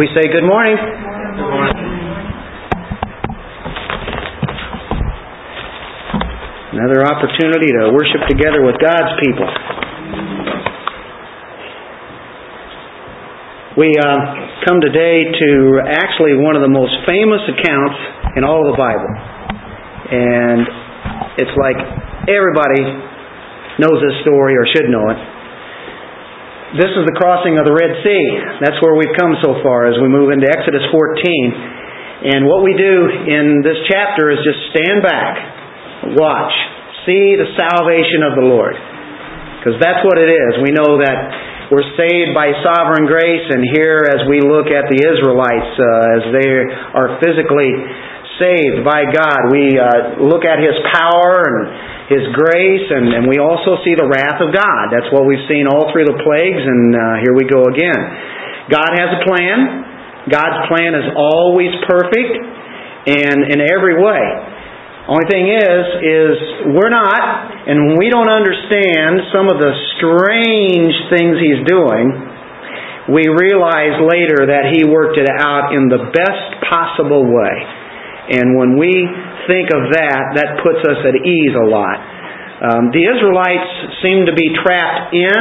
We say good morning. Good morning. Another opportunity to worship together with God's people. We uh, come today to actually one of the most famous accounts in all of the Bible. And it's like everybody knows this story or should know it. This is the crossing of the Red Sea. That's where we've come so far as we move into Exodus 14. And what we do in this chapter is just stand back, watch, see the salvation of the Lord. Because that's what it is. We know that we're saved by sovereign grace, and here as we look at the Israelites uh, as they are physically saved by God, we uh, look at His power and his grace, and, and we also see the wrath of God. That's what we've seen all through the plagues, and uh, here we go again. God has a plan. God's plan is always perfect and in every way. Only thing is, is we're not, and we don't understand some of the strange things He's doing. We realize later that He worked it out in the best possible way. And when we think of that, that puts us at ease a lot. Um, the Israelites seem to be trapped in.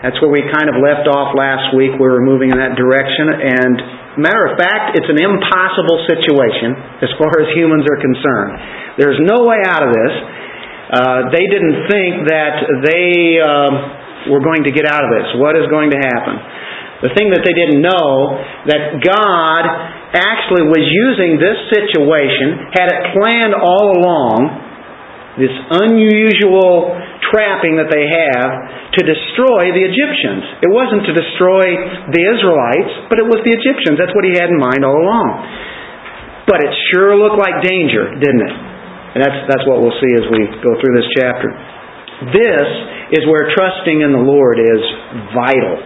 That's where we kind of left off last week. We were moving in that direction. And matter of fact, it's an impossible situation as far as humans are concerned. There's no way out of this. Uh, they didn't think that they um, were going to get out of this. What is going to happen? The thing that they didn't know that God actually was using this situation, had it planned all along, this unusual trapping that they have to destroy the Egyptians. It wasn't to destroy the Israelites, but it was the Egyptians. That's what he had in mind all along. But it sure looked like danger, didn't it? And that's, that's what we'll see as we go through this chapter. This is where trusting in the Lord is vital.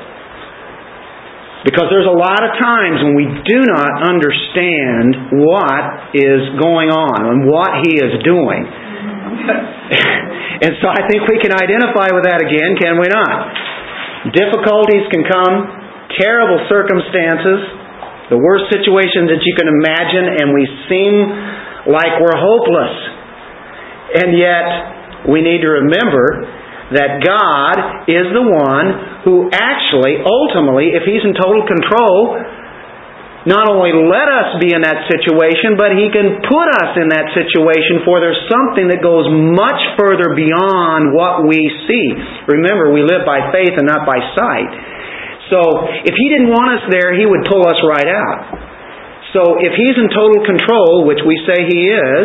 Because there's a lot of times when we do not understand what is going on and what He is doing. and so I think we can identify with that again, can we not? Difficulties can come, terrible circumstances, the worst situations that you can imagine, and we seem like we're hopeless. And yet, we need to remember that God is the one who actually, ultimately, if He's in total control, not only let us be in that situation, but He can put us in that situation for there's something that goes much further beyond what we see. Remember, we live by faith and not by sight. So, if He didn't want us there, He would pull us right out. So, if He's in total control, which we say He is,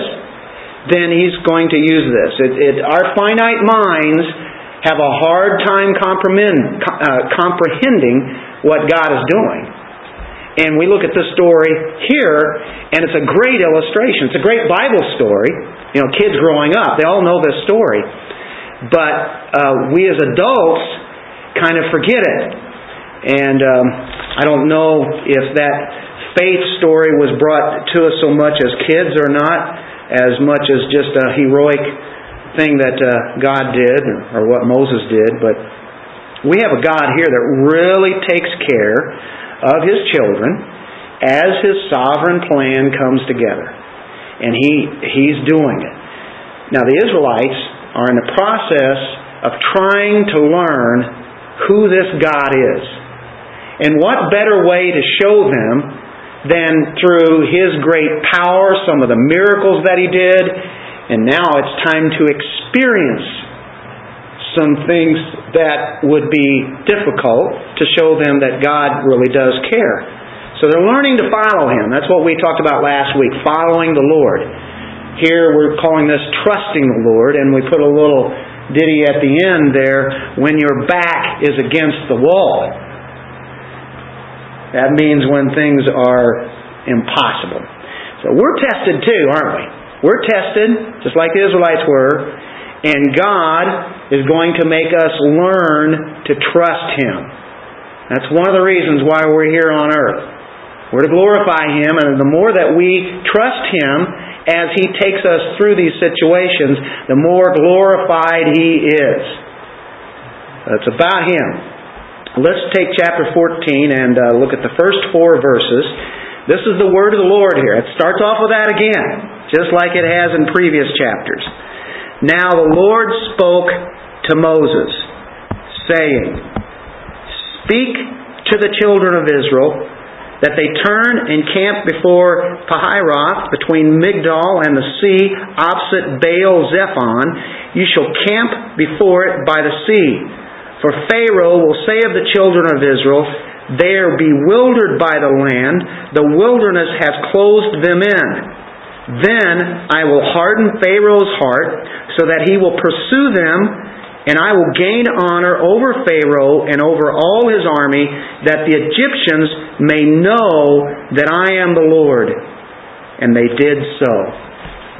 then He's going to use this. It, it, our finite minds have a hard time uh, comprehending what God is doing. And we look at this story here, and it's a great illustration. It's a great Bible story. You know, kids growing up, they all know this story. But uh, we as adults kind of forget it. And um, I don't know if that faith story was brought to us so much as kids or not, as much as just a heroic thing that uh, God did or what Moses did, but we have a God here that really takes care of His children as His sovereign plan comes together. And He, He's doing it. Now, the Israelites are in the process of trying to learn who this God is. And what better way to show them than through His great power, some of the miracles that He did, and now it's time to experience some things that would be difficult to show them that God really does care. So they're learning to follow Him. That's what we talked about last week, following the Lord. Here we're calling this trusting the Lord, and we put a little ditty at the end there when your back is against the wall. That means when things are impossible. So we're tested too, aren't we? We're tested, just like the Israelites were, and God is going to make us learn to trust Him. That's one of the reasons why we're here on earth. We're to glorify Him, and the more that we trust Him as He takes us through these situations, the more glorified He is. It's about Him. let's take chapter 14 and uh, look at the first four verses. This is the word of the Lord here. It starts off with that again, just like it has in previous chapters. Now the Lord spoke to Moses, saying, Speak to the children of Israel that they turn and camp before Pihahiroth between Migdol and the sea opposite Baal Zephon. You shall camp before it by the sea. For Pharaoh will say of the children of Israel, They are bewildered by the land, the wilderness has closed them in. Then I will harden Pharaoh's heart so that he will pursue them, and I will gain honor over Pharaoh and over all his army, that the Egyptians may know that I am the Lord. And they did so.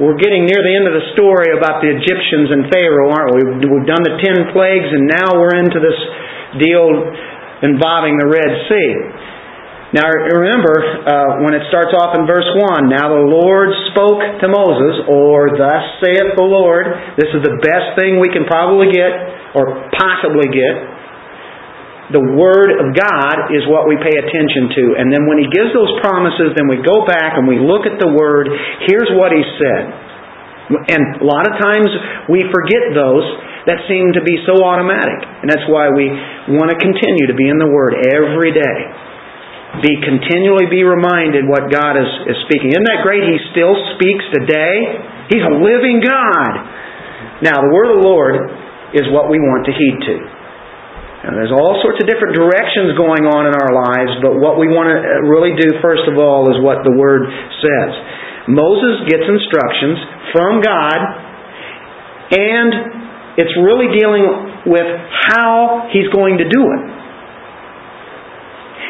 We're getting near the end of the story about the Egyptians and Pharaoh, aren't we? We've done the ten plagues, and now we're into this deal involving the Red Sea. Now remember, uh, when it starts off in verse 1, now the Lord spoke to Moses, or thus saith the Lord. This is the best thing we can probably get, or possibly get. The Word of God is what we pay attention to. And then when He gives those promises, then we go back and we look at the Word. Here's what He said. And a lot of times we forget those that seem to be so automatic. And that's why we want to continue to be in the Word every day be continually be reminded what God is, is speaking. Isn't that great? He still speaks today. He's a living God. Now, the word of the Lord is what we want to heed to. And there's all sorts of different directions going on in our lives, but what we want to uh, really do, first of all, is what the Word says. Moses gets instructions from God, and it's really dealing with how he's going to do it.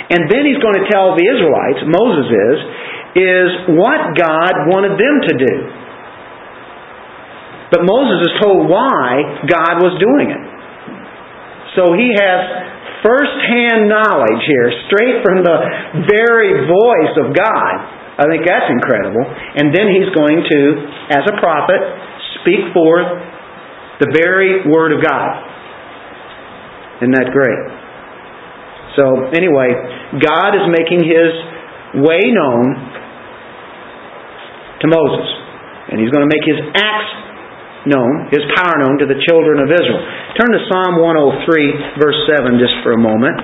And then he's going to tell the Israelites, Moses is, is what God wanted them to do. But Moses is told why God was doing it. So he has first-hand knowledge here, straight from the very voice of God. I think that's incredible. And then he's going to, as a prophet, speak forth the very Word of God. Isn't that great? So, anyway, God is making His way known to Moses. And He's going to make His acts known, His power known to the children of Israel. Turn to Psalm 103, verse 7, just for a moment.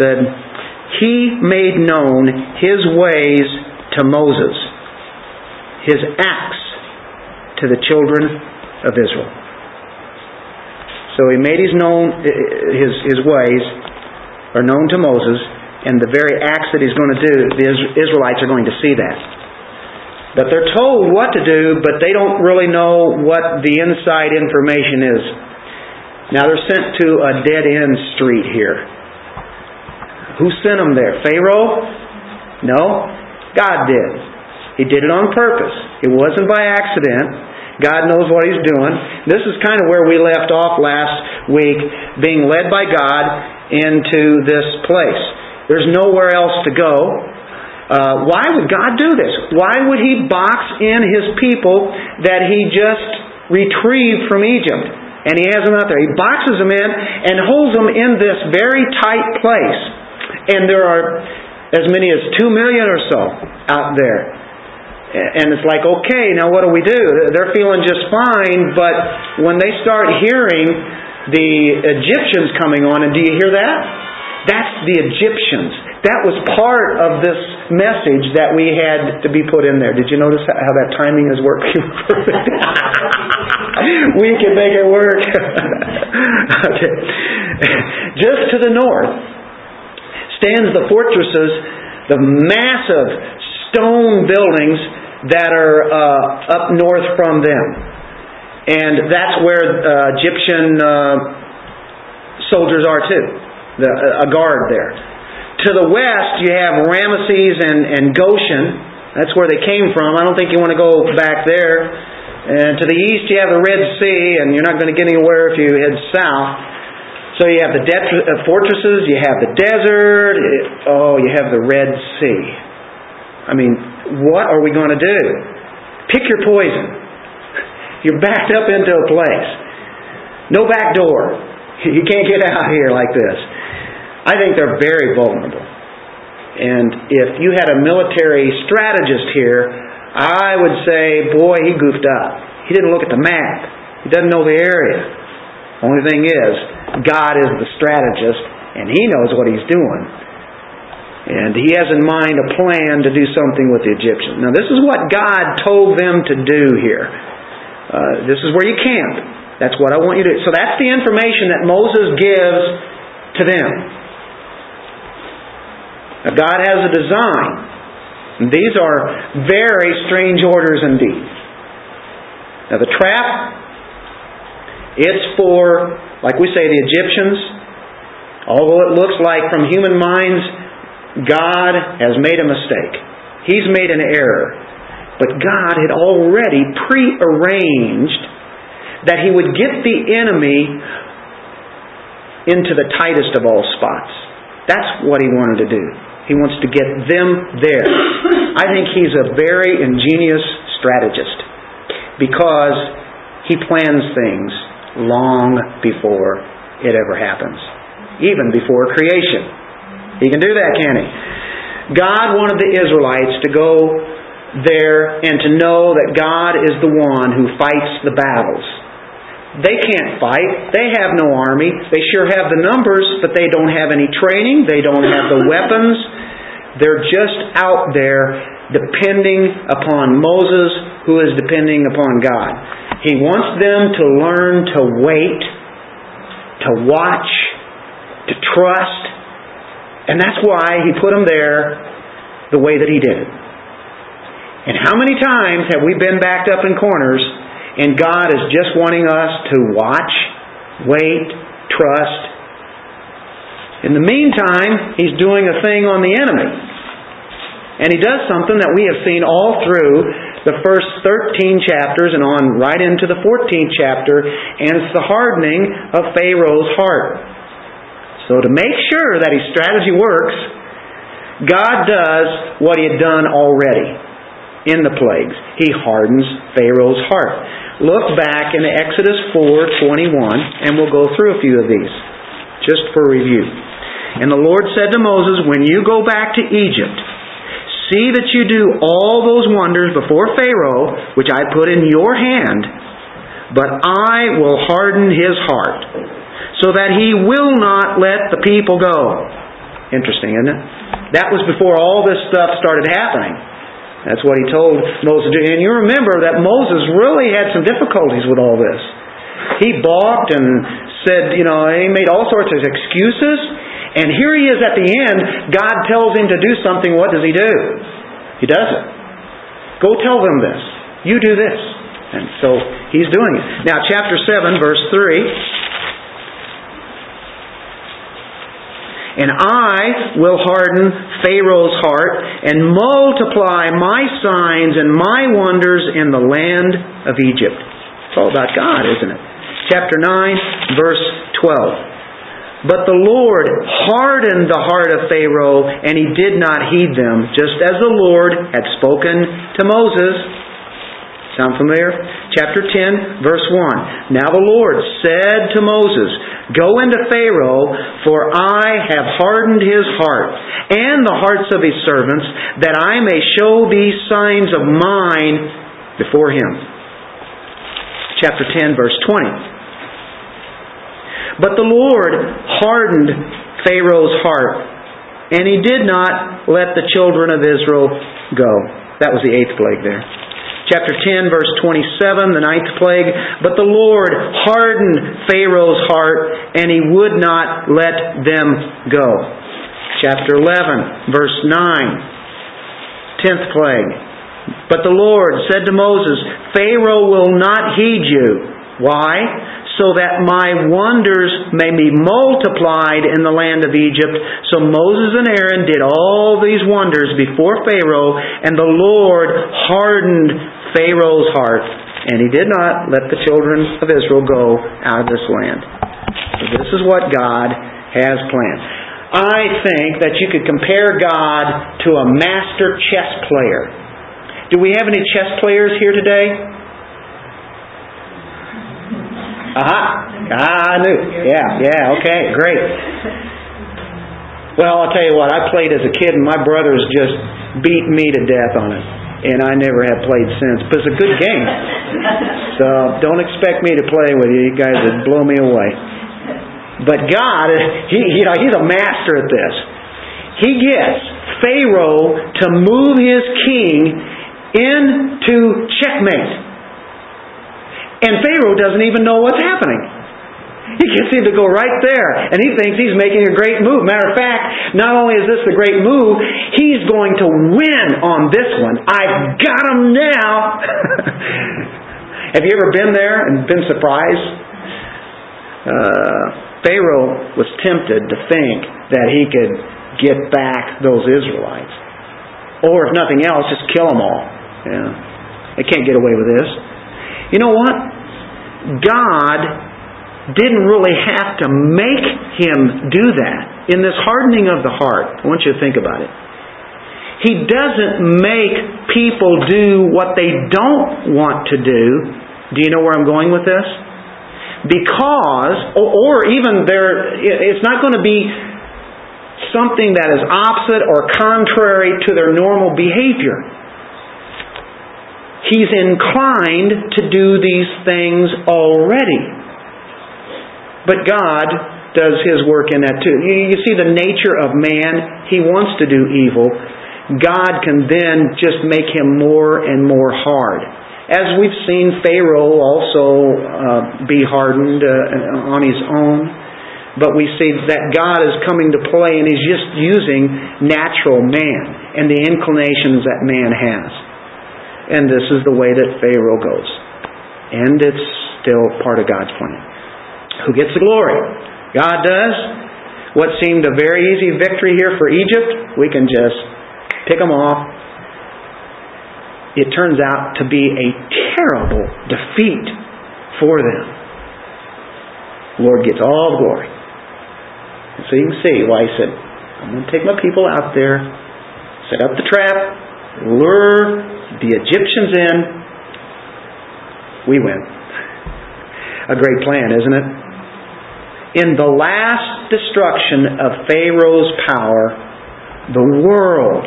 Said, He made known His ways to Moses, His acts to the children of Israel. So He made His known His His ways are known to Moses, and the very acts that He's going to do, the Israelites are going to see that. But they're told what to do, but they don't really know what the inside information is. Now they're sent to a dead end street here. Who sent them there? Pharaoh? No. God did. He did it on purpose. It wasn't by accident. God knows what He's doing. This is kind of where we left off last week, being led by God into this place. There's nowhere else to go. Uh, why would God do this? Why would He box in His people that He just retrieved from Egypt? And He has them out there. He boxes them in and holds them in this very tight place. And there are as many as two million or so out there. And it's like, okay, now what do we do? They're feeling just fine, but when they start hearing the Egyptians coming on, and do you hear that? That's the Egyptians. That was part of this message that we had to be put in there. Did you notice how that timing is working we can make it work. okay. Just to the north, stands the fortresses, the massive stone buildings that are uh, up north from them. And that's where uh, Egyptian uh, soldiers are too, the, a guard there. To the west, you have Ramesses and, and Goshen. That's where they came from. I don't think you want to go back there. And to the east you have the Red Sea, and you're not going to get anywhere if you head south. So you have the uh, fortresses, you have the desert, oh, you have the Red Sea. I mean, what are we going to do? Pick your poison. You're backed up into a place. No back door. You can't get out here like this. I think they're very vulnerable. And if you had a military strategist here, I would say, boy, he goofed up. He didn't look at the map. He doesn't know the area. Only thing is, God is the strategist, and he knows what he's doing. And he has in mind a plan to do something with the Egyptians. Now, this is what God told them to do here. Uh, this is where you camp. That's what I want you to. So that's the information that Moses gives to them. Now God has a design. And these are very strange orders indeed. Now the trap, it's for, like we say, the Egyptians. Although it looks like from human minds, God has made a mistake. He's made an error. But God had already prearranged that He would get the enemy into the tightest of all spots. That's what He wanted to do. He wants to get them there. I think He's a very ingenious strategist because He plans things long before it ever happens, even before creation. He can do that, can He? God wanted the Israelites to go there and to know that God is the one who fights the battles. They can't fight. They have no army. They sure have the numbers, but they don't have any training. They don't have the weapons. They're just out there depending upon Moses, who is depending upon God. He wants them to learn to wait, to watch, to trust, and that's why He put them there the way that He did. And how many times have we been backed up in corners and God is just wanting us to watch, wait, trust? In the meantime, He's doing a thing on the enemy. And He does something that we have seen all through the first 13 chapters and on right into the 14th chapter, and it's the hardening of Pharaoh's heart. So to make sure that his strategy works, God does what he had done already in the plagues. He hardens Pharaoh's heart. Look back in Exodus 4:21 and we'll go through a few of these just for review. And the Lord said to Moses, "When you go back to Egypt, see that you do all those wonders before Pharaoh which I put in your hand, but I will harden his heart, so that he will not let the people go." Interesting, isn't it? That was before all this stuff started happening. That's what he told Moses. And you remember that Moses really had some difficulties with all this. He balked and said, you know, he made all sorts of excuses. And here he is at the end. God tells him to do something. What does he do? He does it. Go tell them this. You do this. And so he's doing it. Now, chapter 7, verse 3. And I will harden Pharaoh's heart and multiply my signs and my wonders in the land of Egypt. It's all about God, isn't it? Chapter 9, verse 12. But the Lord hardened the heart of Pharaoh, and he did not heed them, just as the Lord had spoken to Moses. Sound familiar? Chapter 10, verse 1. Now the Lord said to Moses, Go into Pharaoh, for I have hardened his heart and the hearts of his servants, that I may show these signs of mine before him. Chapter 10, verse 20. But the Lord hardened Pharaoh's heart, and he did not let the children of Israel go. That was the eighth plague there chapter 10, verse 27, the ninth plague. But the Lord hardened Pharaoh's heart, and he would not let them go. Chapter 11, verse 9, tenth plague. But the Lord said to Moses, Pharaoh will not heed you. Why? So that my wonders may be multiplied in the land of Egypt. So Moses and Aaron did all these wonders before Pharaoh, and the Lord hardened Pharaoh's heart, And he did not let the children of Israel go out of this land. So this is what God has planned. I think that you could compare God to a master chess player. Do we have any chess players here today? Aha! Ah, I knew. Yeah, yeah, okay, great. Well, I'll tell you what, I played as a kid and my brothers just beat me to death on it and I never have played since. But it's a good game. So don't expect me to play with you. You guys would blow me away. But God, he, you know, He's a master at this. He gets Pharaoh to move his king into checkmate. And Pharaoh doesn't even know what's happening. He gets him to go right there, and he thinks he's making a great move. Matter of fact, not only is this a great move, he's going to win on this one. I've got him now. Have you ever been there and been surprised? Uh, Pharaoh was tempted to think that he could get back those Israelites. Or if nothing else, just kill them all. Yeah. They can't get away with this. You know what? God didn't really have to make him do that. In this hardening of the heart, I want you to think about it. He doesn't make people do what they don't want to do. Do you know where I'm going with this? Because, or even there, it's not going to be something that is opposite or contrary to their normal behavior. He's inclined to do these things already. But God does His work in that too. You see the nature of man. He wants to do evil. God can then just make him more and more hard. As we've seen Pharaoh also uh, be hardened uh, on his own. But we see that God is coming to play and He's just using natural man and the inclinations that man has. And this is the way that Pharaoh goes. And it's still part of God's plan. Who gets the glory? God does. What seemed a very easy victory here for Egypt, we can just pick them off. It turns out to be a terrible defeat for them. The Lord gets all the glory. so you can see why he said, I'm going to take my people out there, set up the trap, lure the Egyptians in. We win. A great plan, isn't it? in the last destruction of Pharaoh's power, the world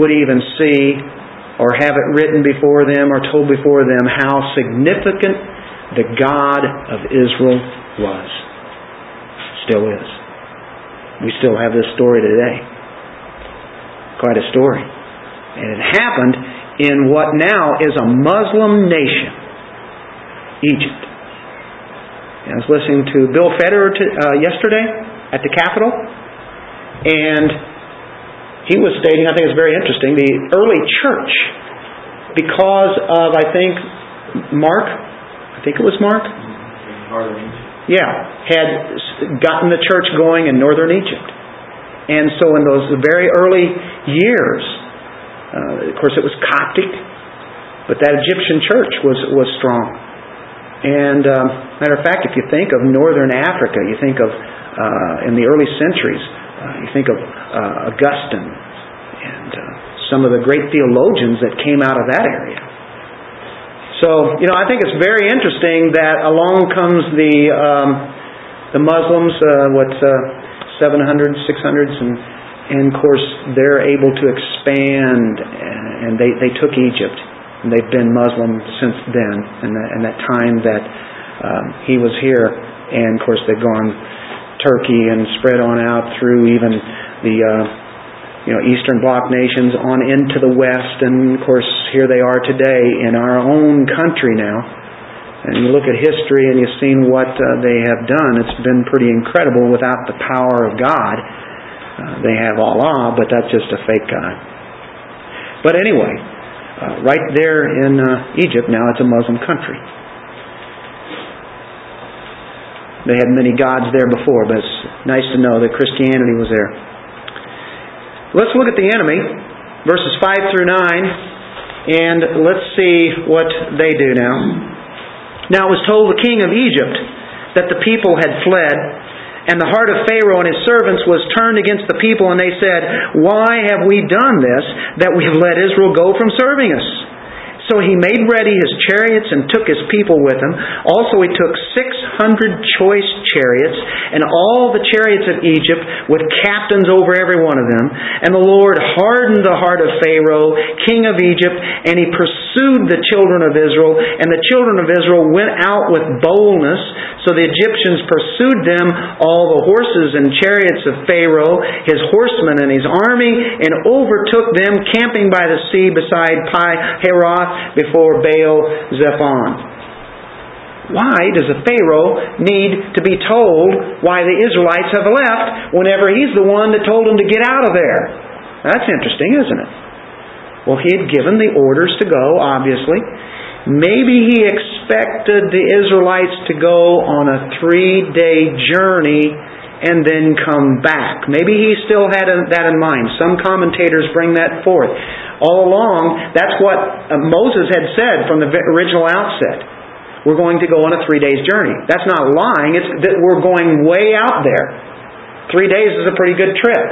would even see or have it written before them or told before them how significant the God of Israel was. Still is. We still have this story today. Quite a story. And it happened in what now is a Muslim nation, Egypt. I was listening to Bill Federer uh, yesterday at the Capitol, and he was stating, I think it's very interesting, the early church, because of, I think, Mark, I think it was Mark? Yeah, had gotten the church going in northern Egypt. And so in those very early years, uh, of course it was Coptic, but that Egyptian church was, was strong. And um, matter of fact, if you think of northern Africa, you think of uh, in the early centuries, uh, you think of uh, Augustine and uh, some of the great theologians that came out of that area. So, you know, I think it's very interesting that along comes the um, the Muslims, uh, what uh, 700s, 600s, and and of course they're able to expand, and they they took Egypt and they've been Muslim since then, and that, and that time that um, he was here. And of course, they've gone Turkey and spread on out through even the uh, you know Eastern Bloc nations on into the West, and of course, here they are today in our own country now. And you look at history and you've seen what uh, they have done. It's been pretty incredible without the power of God. They have Allah, but that's just a fake God. But anyway, uh, right there in uh, Egypt now, it's a Muslim country. They had many gods there before, but it's nice to know that Christianity was there. Let's look at the enemy, verses 5 through 9. And let's see what they do now. Now it was told the king of Egypt that the people had fled, and the heart of Pharaoh and his servants was turned against the people, and they said, Why have we done this, that we have let Israel go from serving us? So he made ready his chariots and took his people with him. Also he took six hundred choice chariots and all the chariots of Egypt with captains over every one of them. And the Lord hardened the heart of Pharaoh, king of Egypt, and he pursued the children of Israel. And the children of Israel went out with boldness. So the Egyptians pursued them, all the horses and chariots of Pharaoh, his horsemen and his army, and overtook them camping by the sea beside Pi Before Baal Zephon. Why does the Pharaoh need to be told why the Israelites have left whenever he's the one that told them to get out of there? That's interesting, isn't it? Well, he had given the orders to go, obviously. Maybe he expected the Israelites to go on a three day journey and then come back. Maybe he still had that in mind. Some commentators bring that forth all along, that's what uh, Moses had said from the original outset. We're going to go on a three days journey. That's not lying. It's that we're going way out there. Three days is a pretty good trip.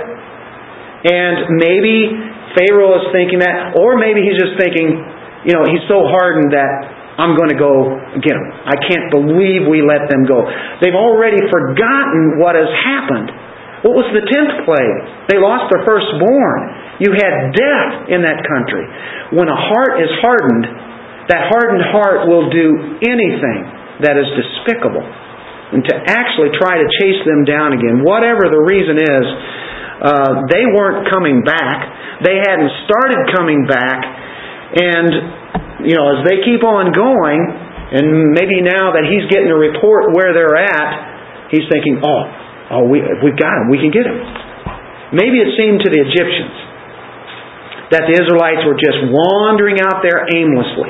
And maybe Pharaoh is thinking that, or maybe he's just thinking, you know, he's so hardened that I'm going to go get him. I can't believe we let them go. They've already forgotten what has happened. What was the tenth plague? They lost their firstborn. You had death in that country. When a heart is hardened, that hardened heart will do anything that is despicable. And to actually try to chase them down again, whatever the reason is, uh, they weren't coming back. They hadn't started coming back. And, you know, as they keep on going, and maybe now that he's getting a report where they're at, he's thinking, oh, oh we, we've got him. We can get him. Maybe it seemed to the Egyptians that the Israelites were just wandering out there aimlessly.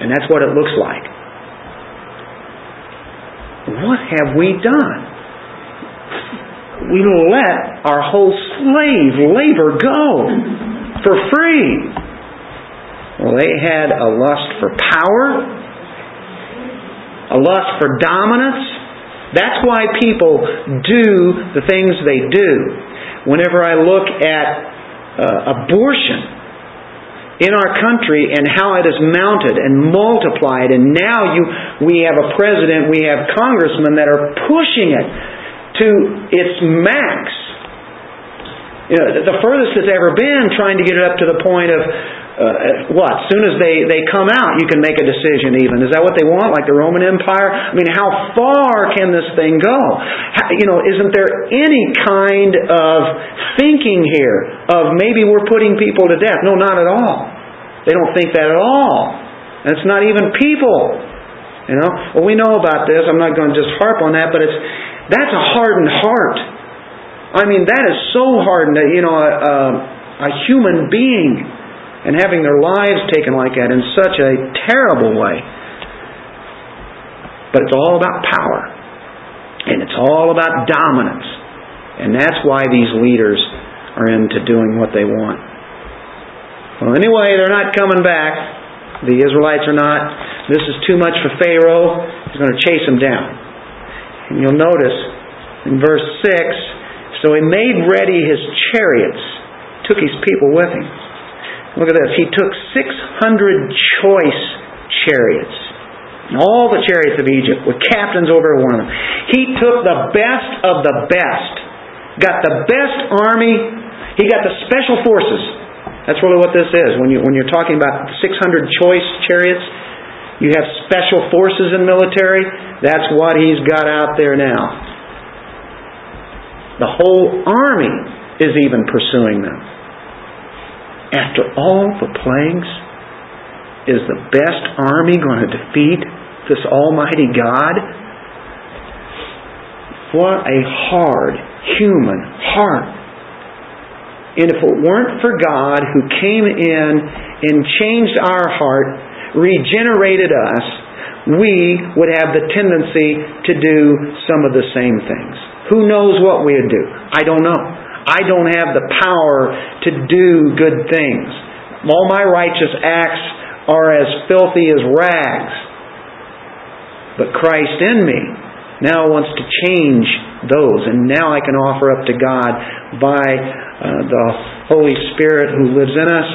And that's what it looks like. What have we done? We let our whole slave labor go for free. Well, they had a lust for power, a lust for dominance. That's why people do the things they do. Whenever I look at uh, abortion in our country and how it is mounted and multiplied. And now you, we have a president, we have congressmen that are pushing it to its max. You know, the furthest it's ever been trying to get it up to the point of uh, what? As soon as they, they come out, you can make a decision even. Is that what they want, like the Roman Empire? I mean, how far can this thing go? How, you know, isn't there any kind of thinking here of maybe we're putting people to death? No, not at all. They don't think that at all. And it's not even people. You know? Well, we know about this. I'm not going to just harp on that, but it's that's a hardened heart. I mean, that is so hardened that, you know, a, a, a human being and having their lives taken like that in such a terrible way. But it's all about power. And it's all about dominance. And that's why these leaders are into doing what they want. Well, anyway, they're not coming back. The Israelites are not. This is too much for Pharaoh. He's going to chase them down. And you'll notice in verse 6 so he made ready his chariots, took his people with him. Look at this. He took 600 choice chariots. All the chariots of Egypt with captains over one of them. He took the best of the best. Got the best army. He got the special forces. That's really what this is. When, you, when you're talking about 600 choice chariots, you have special forces in military. That's what he's got out there now. The whole army is even pursuing them after all the plagues, is the best army going to defeat this Almighty God? What a hard human heart. And if it weren't for God who came in and changed our heart, regenerated us, we would have the tendency to do some of the same things. Who knows what we would do? I don't know. I don't have the power to do good things. All my righteous acts are as filthy as rags. But Christ in me now wants to change those, and now I can offer up to God by uh, the Holy Spirit who lives in us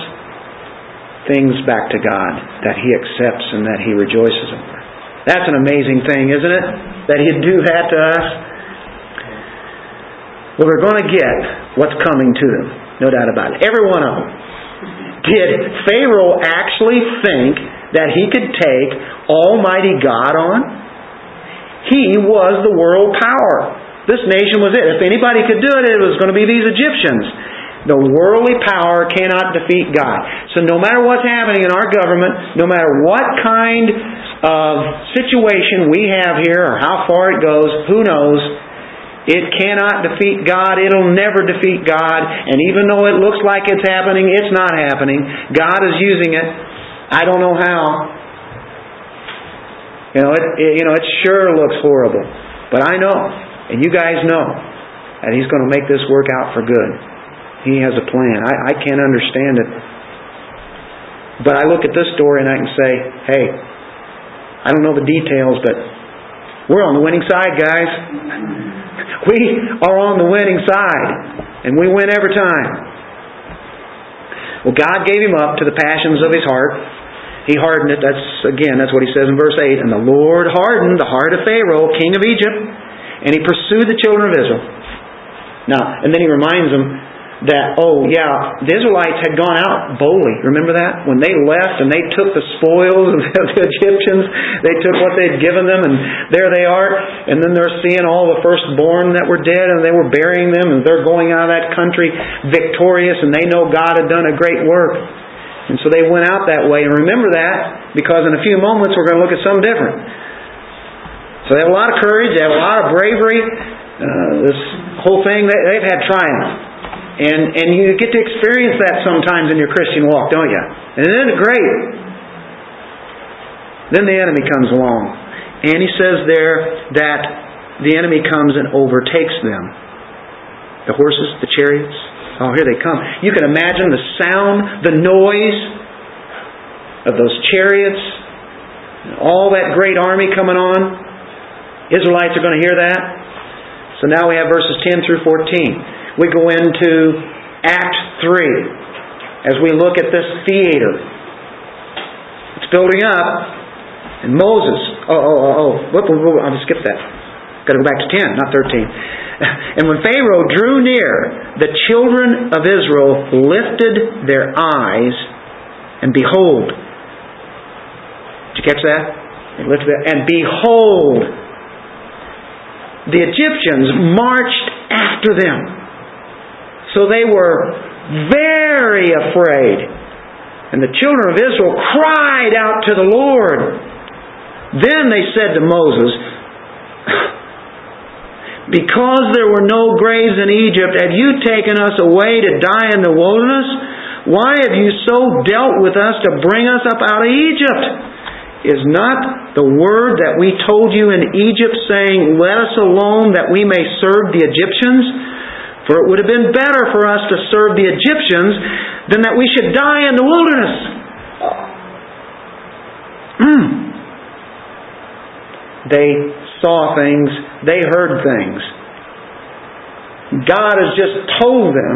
things back to God that He accepts and that He rejoices over. That's an amazing thing, isn't it? That He'd do that to us. Well, they're going to get what's coming to them, no doubt about it. Every one of them. Did Pharaoh actually think that he could take Almighty God on? He was the world power. This nation was it. If anybody could do it, it was going to be these Egyptians. The worldly power cannot defeat God. So no matter what's happening in our government, no matter what kind of situation we have here or how far it goes, who knows, it cannot defeat God. It'll never defeat God. And even though it looks like it's happening, it's not happening. God is using it. I don't know how. You know, it, it you know, it sure looks horrible. But I know, and you guys know, that He's going to make this work out for good. He has a plan. I, I can't understand it. But I look at this story and I can say, hey, I don't know the details, but we're on the winning side, guys. We are on the winning side, and we win every time. Well, God gave him up to the passions of his heart. He hardened it. That's again, that's what he says in verse 8. And the Lord hardened the heart of Pharaoh, king of Egypt, and he pursued the children of Israel. Now, and then he reminds them that, oh yeah, the Israelites had gone out boldly. Remember that? When they left and they took the spoils of the Egyptians, they took what they'd given them and there they are. And then they're seeing all the firstborn that were dead and they were burying them and they're going out of that country victorious and they know God had done a great work. And so they went out that way. And remember that because in a few moments we're going to look at something different. So they have a lot of courage, they have a lot of bravery. Uh, this whole thing, they, they've had triumph. And, and you get to experience that sometimes in your Christian walk, don't you? And it great? Then the enemy comes along. And he says there that the enemy comes and overtakes them. The horses, the chariots. Oh, here they come. You can imagine the sound, the noise of those chariots, all that great army coming on. Israelites are going to hear that. So now we have verses 10 through 14 we go into Act 3 as we look at this theater. It's building up, and Moses, oh, oh, oh, oh, whoop, whoop, whoop, I'll skip that. Got to go back to 10, not 13. And when Pharaoh drew near, the children of Israel lifted their eyes, and behold, did you catch that? They lifted their, and behold, the Egyptians marched after them. So they were very afraid. And the children of Israel cried out to the Lord. Then they said to Moses, Because there were no graves in Egypt, have you taken us away to die in the wilderness? Why have you so dealt with us to bring us up out of Egypt? Is not the word that we told you in Egypt, saying, Let us alone that we may serve the Egyptians? For it would have been better for us to serve the Egyptians than that we should die in the wilderness. Mm. They saw things, they heard things. God has just told them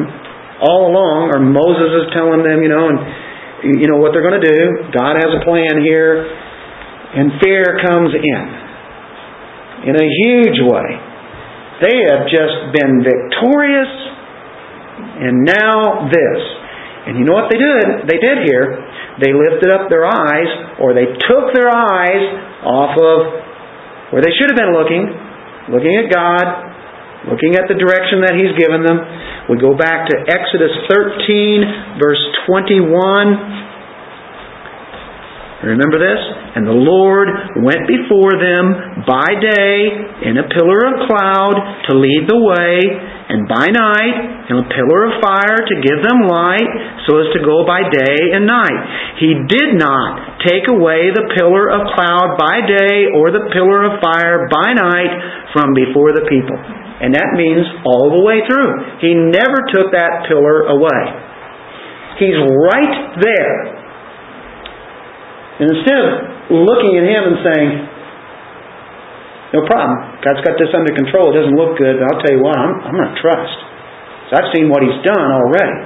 all along, or Moses is telling them, you know, and you know what they're going to do. God has a plan here, and fear comes in in a huge way. They have just been victorious, and now this. And you know what they did? They did here. They lifted up their eyes, or they took their eyes off of where they should have been looking, looking at God, looking at the direction that He's given them. We go back to Exodus 13, verse 21. Remember this? And the Lord went before them by day in a pillar of cloud to lead the way, and by night in a pillar of fire to give them light, so as to go by day and night. He did not take away the pillar of cloud by day or the pillar of fire by night from before the people. And that means all the way through. He never took that pillar away. He's right there. And instead of looking at him and saying, no problem. God's got this under control. It doesn't look good, but I'll tell you what, I'm, I'm going to trust. So I've seen what He's done already.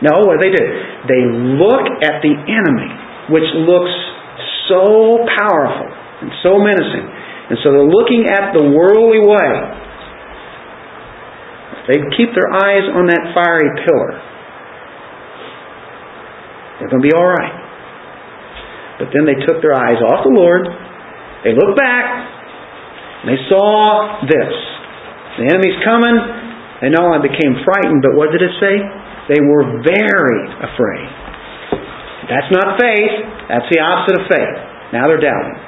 No, what do they do? They look at the enemy, which looks so powerful and so menacing. And so they're looking at the worldly way. They keep their eyes on that fiery pillar. They're going to be all right. But then they took their eyes off the Lord they looked back and they saw this. The enemy's coming. They not only became frightened, but what did it say? They were very afraid. That's not faith. That's the opposite of faith. Now they're doubting.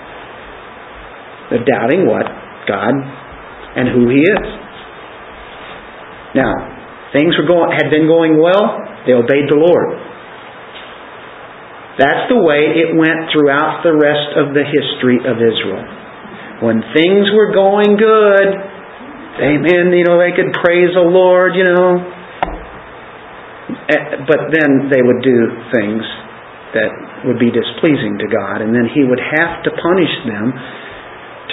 They're doubting what? God and who He is. Now, things were going, had been going well. They obeyed the Lord. That's the way it went throughout the rest of the history of Israel. When things were going good, amen, you know, they could praise the Lord, you know. Eh, but then they would do things that would be displeasing to God, and then He would have to punish them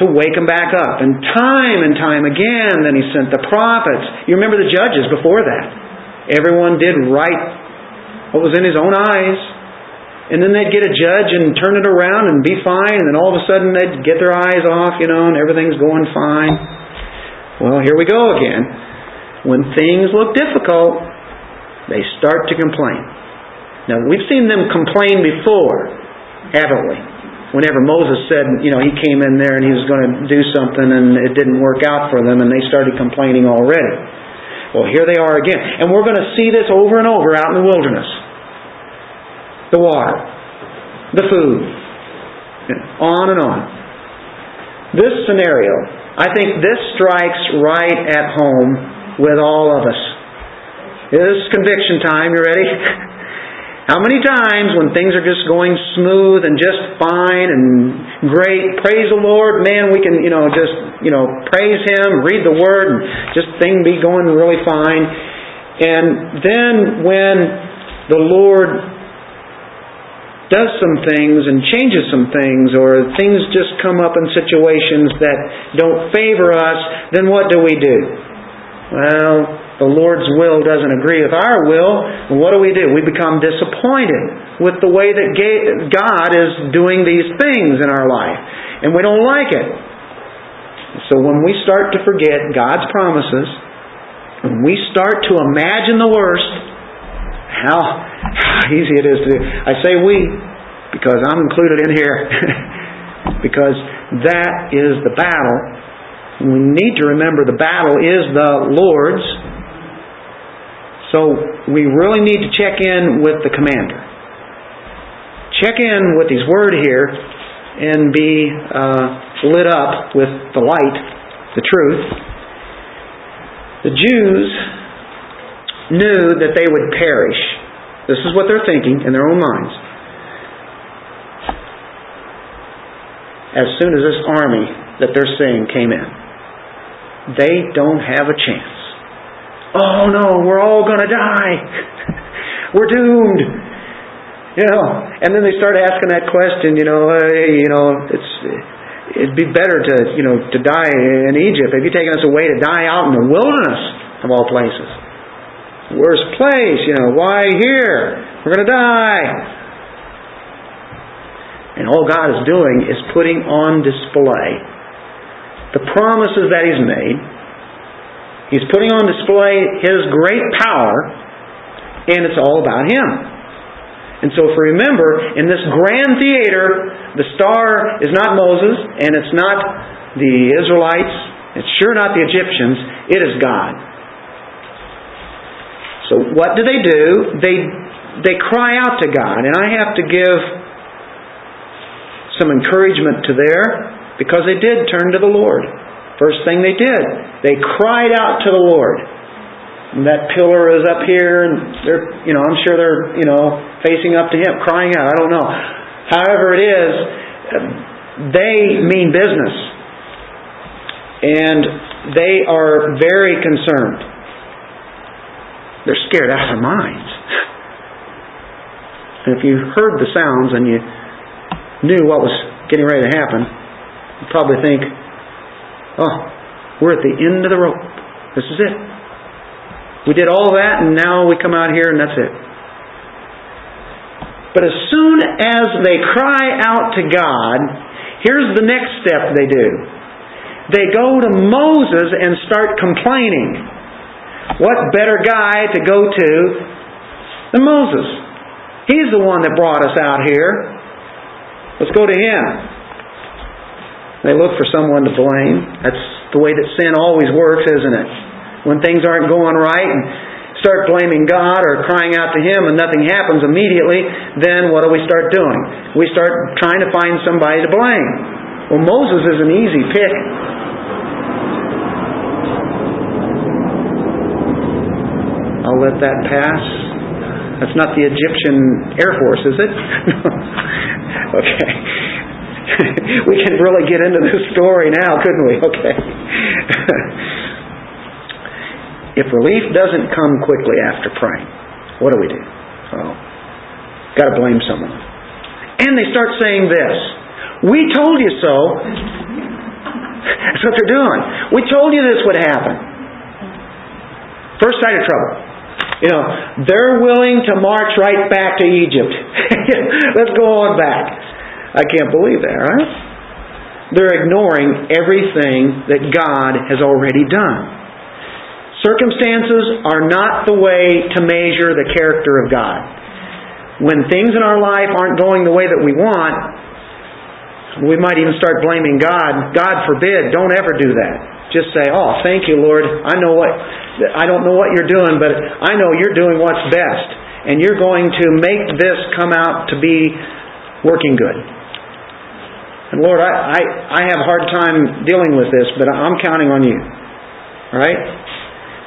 to wake them back up. And time and time again, then He sent the prophets. You remember the judges before that. Everyone did right what was in His own eyes. And then they'd get a judge and turn it around and be fine, and then all of a sudden they'd get their eyes off, you know, and everything's going fine. Well, here we go again. When things look difficult, they start to complain. Now, we've seen them complain before, haven't we? Whenever Moses said, you know, he came in there and he was going to do something and it didn't work out for them and they started complaining already. Well, here they are again. And we're going to see this over and over out in the wilderness the water, the food, on and on. This scenario, I think this strikes right at home with all of us. It is conviction time. You ready? How many times when things are just going smooth and just fine and great, praise the Lord, man, we can, you know, just, you know, praise Him, read the Word, and just thing be going really fine. And then when the Lord does some things and changes some things, or things just come up in situations that don't favor us, then what do we do? Well, the Lord's will doesn't agree with our will. What do we do? We become disappointed with the way that God is doing these things in our life, and we don't like it. So when we start to forget God's promises, when we start to imagine the worst, how, easy it is to do. I say we because I'm included in here because that is the battle. We need to remember the battle is the Lord's. So we really need to check in with the commander. Check in with his word here and be uh, lit up with the light, the truth. The Jews knew that they would perish. This is what they're thinking in their own minds. As soon as this army that they're seeing came in, they don't have a chance. Oh no, we're all going to die. we're doomed. You know, and then they start asking that question. You know, hey, you know, it's it'd be better to you know to die in Egypt. Have you taken us away to die out in the wilderness of all places? Worst place, you know, why here? We're going to die. And all God is doing is putting on display the promises that He's made. He's putting on display His great power, and it's all about Him. And so, if we remember, in this grand theater, the star is not Moses, and it's not the Israelites, it's sure not the Egyptians, it is God. So what do they do? They they cry out to God, and I have to give some encouragement to there because they did turn to the Lord. First thing they did, they cried out to the Lord. And that pillar is up here, and they're, you know, I'm sure they're, you know, facing up to Him, crying out. I don't know. However it is, they mean business, and they are very concerned. They're scared out of their minds. And if you heard the sounds and you knew what was getting ready to happen, you'd probably think, oh, we're at the end of the rope. This is it. We did all that and now we come out here and that's it. But as soon as they cry out to God, here's the next step they do. They go to Moses and start complaining. What better guy to go to than Moses? He's the one that brought us out here. Let's go to him. They look for someone to blame. That's the way that sin always works, isn't it? When things aren't going right and start blaming God or crying out to Him and nothing happens immediately, then what do we start doing? We start trying to find somebody to blame. Well, Moses is an easy pick. I'll let that pass. That's not the Egyptian Air Force, is it? okay. we can really get into this story now, couldn't we? Okay. if relief doesn't come quickly after praying, what do we do? Well, got to blame someone. And they start saying this We told you so. That's what they're doing. We told you this would happen. First sight of trouble. You know, they're willing to march right back to Egypt. Let's go on back. I can't believe that, right? They're ignoring everything that God has already done. Circumstances are not the way to measure the character of God. When things in our life aren't going the way that we want, we might even start blaming God. God forbid, don't ever do that just say, "Oh, thank you, Lord. I know what I don't know what you're doing, but I know you're doing what's best, and you're going to make this come out to be working good." And Lord, I I, I have a hard time dealing with this, but I'm counting on you. Right?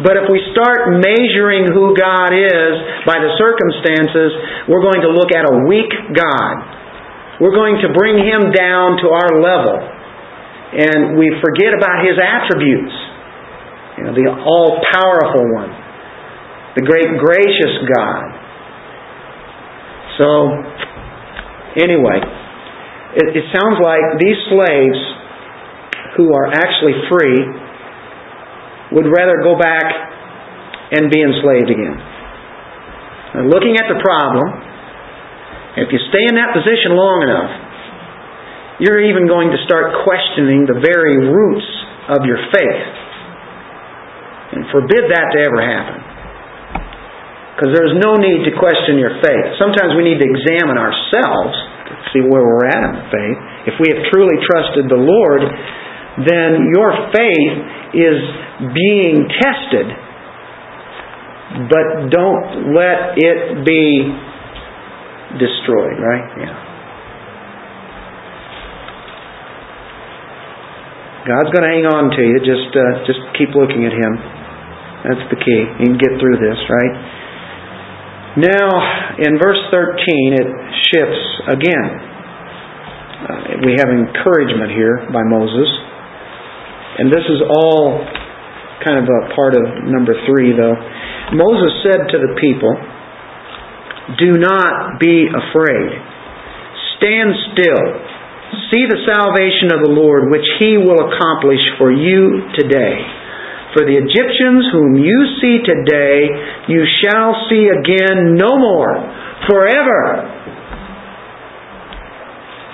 But if we start measuring who God is by the circumstances, we're going to look at a weak God. We're going to bring him down to our level and we forget about His attributes. You know, the all powerful one, the great gracious God. So, anyway, it, it sounds like these slaves who are actually free would rather go back and be enslaved again. Now, looking at the problem, if you stay in that position long enough, you're even going to start questioning the very roots of your faith. And forbid that to ever happen. Because there's no need to question your faith. Sometimes we need to examine ourselves to see where we're at in the faith. If we have truly trusted the Lord, then your faith is being tested. But don't let it be destroyed, right? Yeah. God's going to hang on to you. Just uh, just keep looking at Him. That's the key. You can get through this, right? Now, in verse 13, it shifts again. Uh, we have encouragement here by Moses. And this is all kind of a part of number three, though. Moses said to the people, Do not be afraid. Stand still See the salvation of the Lord, which he will accomplish for you today. For the Egyptians whom you see today, you shall see again no more, forever.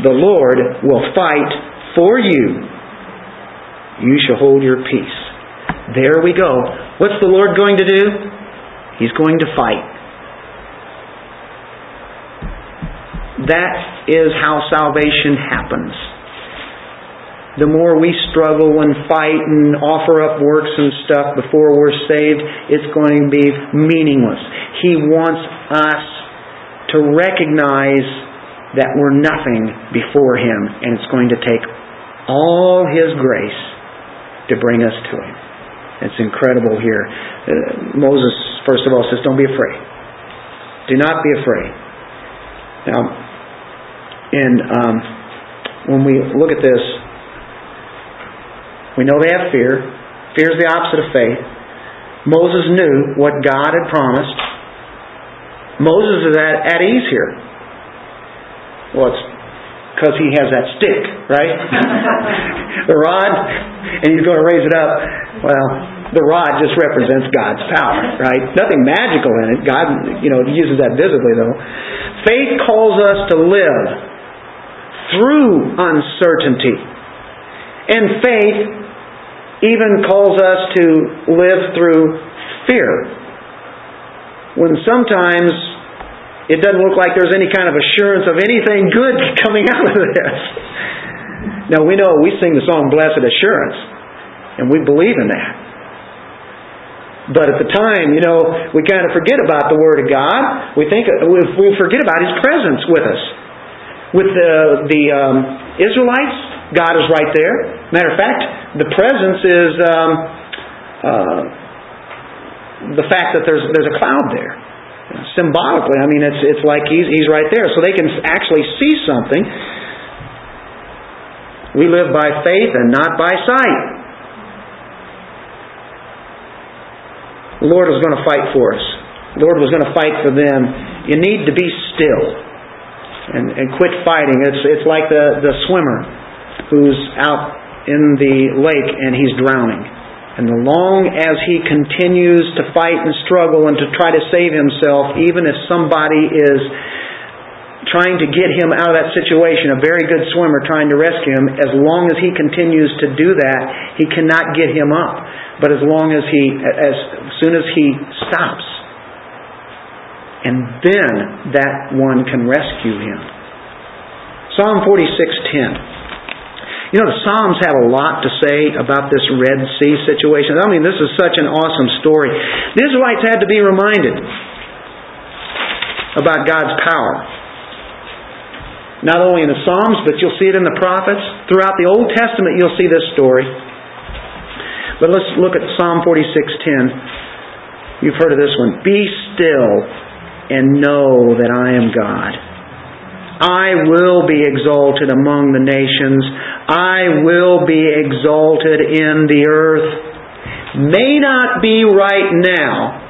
The Lord will fight for you. You shall hold your peace. There we go. What's the Lord going to do? He's going to fight. That is how salvation happens. The more we struggle and fight and offer up works and stuff before we're saved, it's going to be meaningless. He wants us to recognize that we're nothing before Him, and it's going to take all His grace to bring us to Him. It's incredible here. Uh, Moses, first of all, says, Don't be afraid. Do not be afraid. Now, and um, when we look at this, we know they have fear. Fear is the opposite of faith. Moses knew what God had promised. Moses is at, at ease here. Well, it's because he has that stick, right? the rod, and he's going to raise it up. Well, the rod just represents God's power, right? Nothing magical in it. God, you know, uses that visibly though. Faith calls us to live through uncertainty. And faith even calls us to live through fear. When sometimes it doesn't look like there's any kind of assurance of anything good coming out of this. Now we know we sing the song Blessed Assurance, and we believe in that. But at the time, you know, we kind of forget about the Word of God. We think we forget about His presence with us. With the the um, Israelites, God is right there. Matter of fact, the presence is um, uh, the fact that there's there's a cloud there. Symbolically, I mean, it's it's like he's he's right there, so they can actually see something. We live by faith and not by sight. The Lord was going to fight for us. The Lord was going to fight for them. You need to be still and, and quit fighting. It's, it's like the, the swimmer who's out in the lake and he's drowning. And the long as he continues to fight and struggle and to try to save himself, even if somebody is trying to get him out of that situation, a very good swimmer trying to rescue him, as long as he continues to do that, he cannot get him up. But as long as he, as soon as he stops, and then that one can rescue him. Psalm 46:10. You know, the Psalms have a lot to say about this Red Sea situation. I mean, this is such an awesome story. The Israelites had to be reminded about God's power. Not only in the Psalms, but you'll see it in the prophets. Throughout the Old Testament, you'll see this story. But let's look at Psalm 46:10. You've heard of this one. Be still and know that I am God. I will be exalted among the nations. I will be exalted in the earth. May not be right now.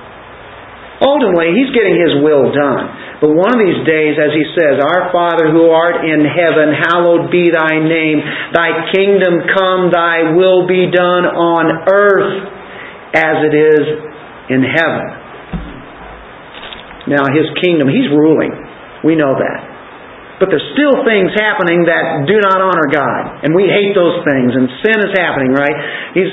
Ultimately, he's getting his will done. But one of these days, as he says, Our Father who art in heaven, hallowed be thy name. Thy kingdom come, thy will be done on earth as it is in heaven. Now, his kingdom, he's ruling. We know that. But there's still things happening that do not honor God. And we hate those things. And sin is happening, right? He's,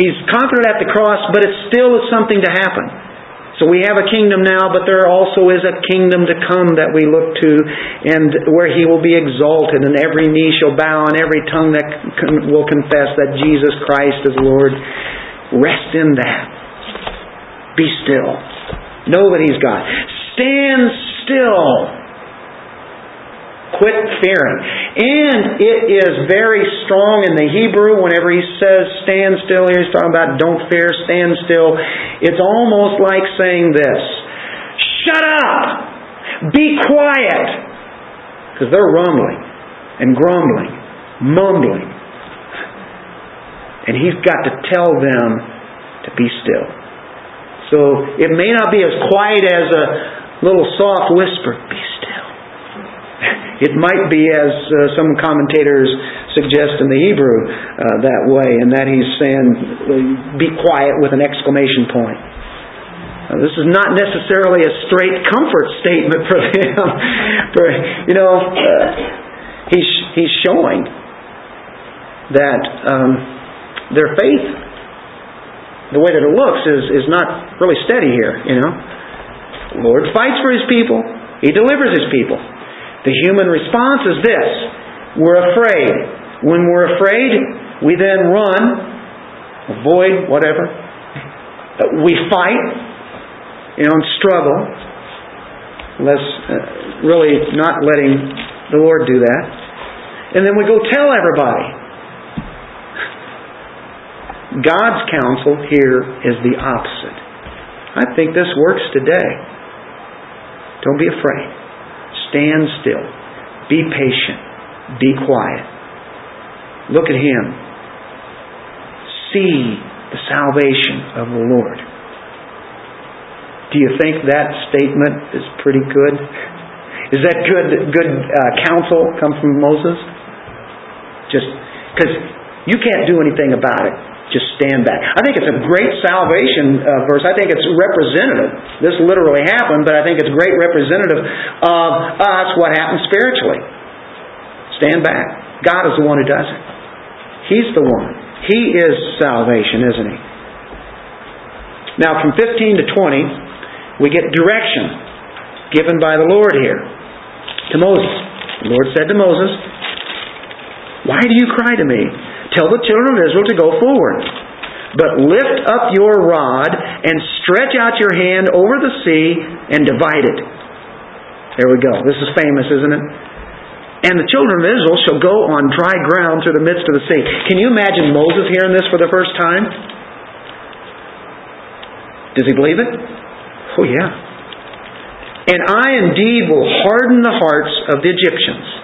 he's conquered at the cross, but it still is something to happen. So we have a kingdom now, but there also is a kingdom to come that we look to, and where He will be exalted, and every knee shall bow, and every tongue that will confess that Jesus Christ is Lord. Rest in that. Be still. Know that He's God. Stand still Quit fearing. And it is very strong in the Hebrew whenever he says stand still he's talking about don't fear, stand still. It's almost like saying this Shut up! Be quiet! Because they're rumbling and grumbling, mumbling. And he's got to tell them to be still. So it may not be as quiet as a little soft whisper. Be still. It might be, as uh, some commentators suggest in the Hebrew, uh, that way, and that he's saying, be quiet with an exclamation point. Uh, this is not necessarily a straight comfort statement for them. for, you know, uh, he's, he's showing that um, their faith, the way that it looks, is, is not really steady here, you know. The Lord fights for His people. He delivers His people. The human response is this we're afraid. When we're afraid, we then run, avoid whatever. We fight, you know, and struggle, less uh, really not letting the Lord do that. And then we go tell everybody. God's counsel here is the opposite. I think this works today. Don't be afraid. Stand still. Be patient. Be quiet. Look at Him. See the salvation of the Lord. Do you think that statement is pretty good? Is that good good uh, counsel come from Moses? Just because you can't do anything about it. Just stand back. I think it's a great salvation uh, verse. I think it's representative. This literally happened, but I think it's great representative of us, what happens spiritually. Stand back. God is the one who does it. He's the one. He is salvation, isn't he? Now, from 15 to 20, we get direction given by the Lord here to Moses. The Lord said to Moses, Why do you cry to me? Tell the children of Israel to go forward. But lift up your rod and stretch out your hand over the sea and divide it. There we go. This is famous, isn't it? And the children of Israel shall go on dry ground through the midst of the sea. Can you imagine Moses hearing this for the first time? Does he believe it? Oh, yeah. And I indeed will harden the hearts of the Egyptians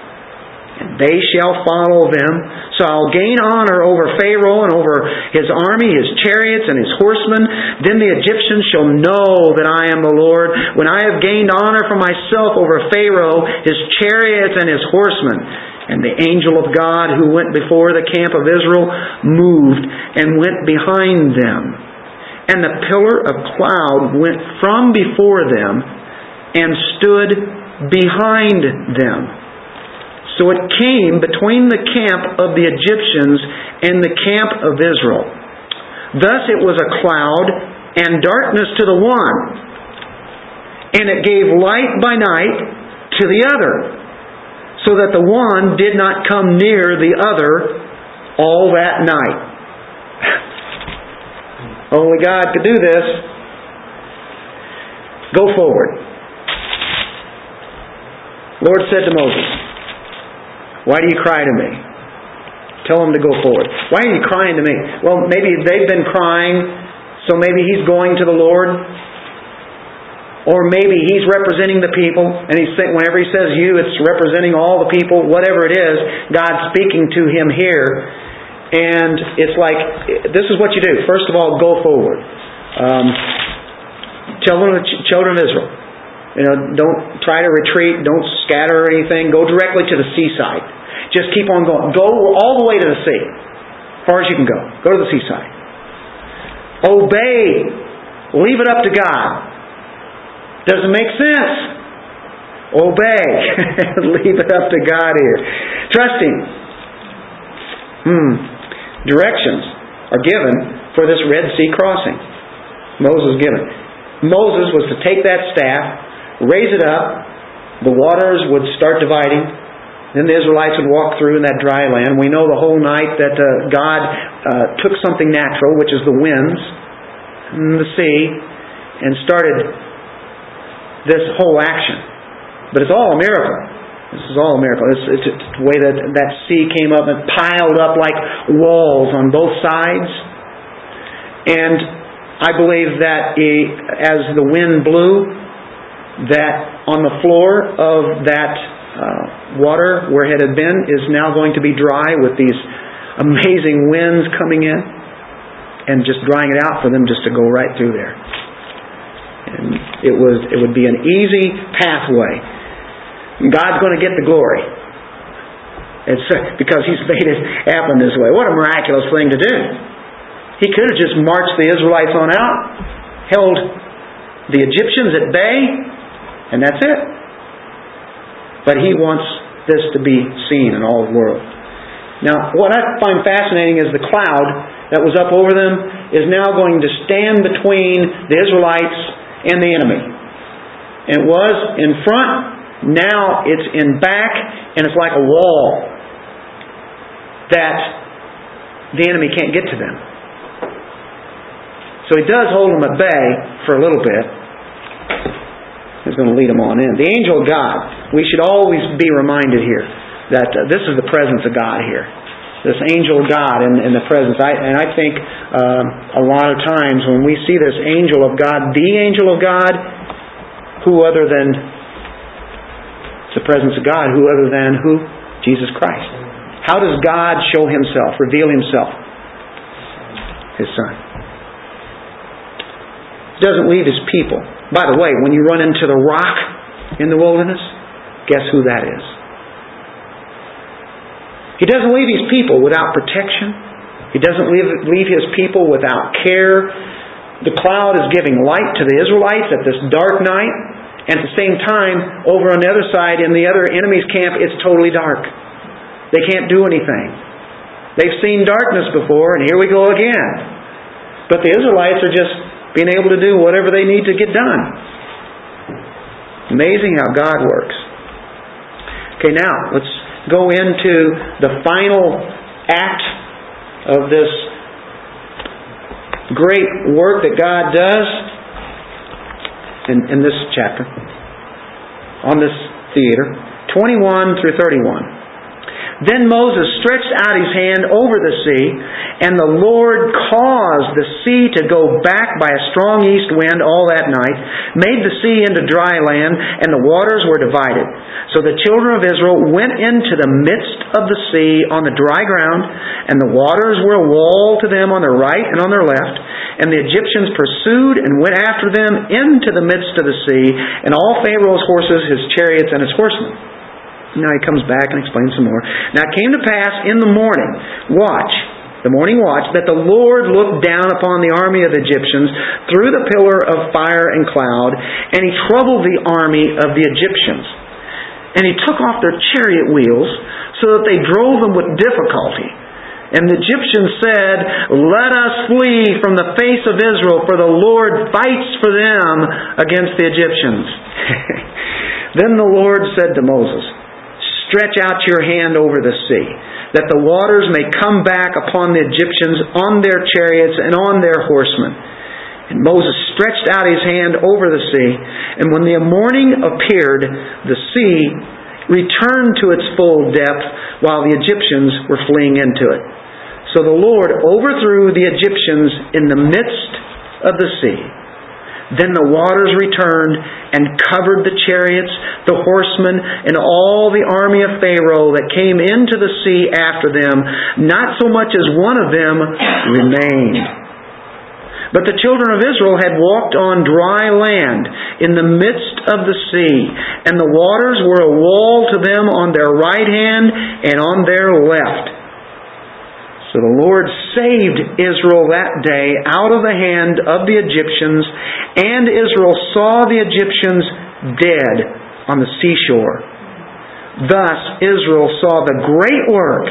they shall follow them. So I'll gain honor over Pharaoh and over his army, his chariots, and his horsemen. Then the Egyptians shall know that I am the Lord, when I have gained honor for myself over Pharaoh, his chariots, and his horsemen. And the angel of God who went before the camp of Israel moved and went behind them. And the pillar of cloud went from before them and stood behind them. So it came between the camp of the Egyptians and the camp of Israel. Thus it was a cloud and darkness to the one, and it gave light by night to the other, so that the one did not come near the other all that night. Only God could do this. Go forward. Lord said to Moses, why do you cry to me? Tell him to go forward. Why are you crying to me? Well, maybe they've been crying, so maybe he's going to the Lord. Or maybe he's representing the people, and he's saying, whenever he says you, it's representing all the people, whatever it is, God's speaking to him here. And it's like, this is what you do. First of all, go forward. Um, children, children of Israel, you know, don't try to retreat, don't scatter or anything. Go directly to the seaside. Just keep on going. Go all the way to the sea. As far as you can go. Go to the seaside. Obey. Leave it up to God. Doesn't make sense. Obey. Leave it up to God here. Trusting. Hmm. Directions are given for this Red Sea crossing. Moses given. Moses was to take that staff, raise it up, the waters would start dividing, then the Israelites would walk through in that dry land. We know the whole night that uh, God uh, took something natural, which is the winds and the sea, and started this whole action. But it's all a miracle. This is all a miracle. It's, it's, it's the way that that sea came up and piled up like walls on both sides. And I believe that as the wind blew, that on the floor of that uh, water where it had been is now going to be dry with these amazing winds coming in and just drying it out for them just to go right through there. And it was it would be an easy pathway. God's going to get the glory. It's because He's made it happen this way. What a miraculous thing to do. He could have just marched the Israelites on out, held the Egyptians at bay, and that's it. But he wants this to be seen in all the world. Now, what I find fascinating is the cloud that was up over them is now going to stand between the Israelites and the enemy. It was in front, now it's in back, and it's like a wall that the enemy can't get to them. So he does hold them at bay for a little bit, is going to lead them on in. The angel of God. We should always be reminded here that uh, this is the presence of God here. This angel of God in, in the presence. I, and I think uh, a lot of times when we see this angel of God, the angel of God, who other than the presence of God, who other than who? Jesus Christ. How does God show himself, reveal himself? His Son. He doesn't leave his people. By the way, when you run into the rock in the wilderness, Guess who that is? He doesn't leave his people without protection. He doesn't leave, leave his people without care. The cloud is giving light to the Israelites at this dark night. And at the same time, over on the other side, in the other enemy's camp, it's totally dark. They can't do anything. They've seen darkness before, and here we go again. But the Israelites are just being able to do whatever they need to get done. Amazing how God works. Okay, now let's go into the final act of this great work that God does in, in this chapter, on this theater, 21 through 31. Then Moses stretched out his hand over the sea, and the Lord caused the sea to go back by a strong east wind all that night, made the sea into dry land, and the waters were divided. So the children of Israel went into the midst of the sea on the dry ground, and the waters were a wall to them on their right and on their left. And the Egyptians pursued and went after them into the midst of the sea, and all Pharaoh's horses, his chariots, and his horsemen. Now he comes back and explains some more. Now it came to pass in the morning, watch, the morning watch, that the Lord looked down upon the army of the Egyptians through the pillar of fire and cloud, and he troubled the army of the Egyptians. And he took off their chariot wheels so that they drove them with difficulty. And the Egyptians said, Let us flee from the face of Israel, for the Lord fights for them against the Egyptians. then the Lord said to Moses, Stretch out your hand over the sea, that the waters may come back upon the Egyptians on their chariots and on their horsemen. And Moses stretched out his hand over the sea, and when the morning appeared, the sea returned to its full depth while the Egyptians were fleeing into it. So the Lord overthrew the Egyptians in the midst of the sea. Then the waters returned and covered the chariots, the horsemen, and all the army of Pharaoh that came into the sea after them. Not so much as one of them remained. But the children of Israel had walked on dry land in the midst of the sea, and the waters were a wall to them on their right hand and on their left. So the Lord saved Israel that day out of the hand of the Egyptians, and Israel saw the Egyptians dead on the seashore. Thus Israel saw the great work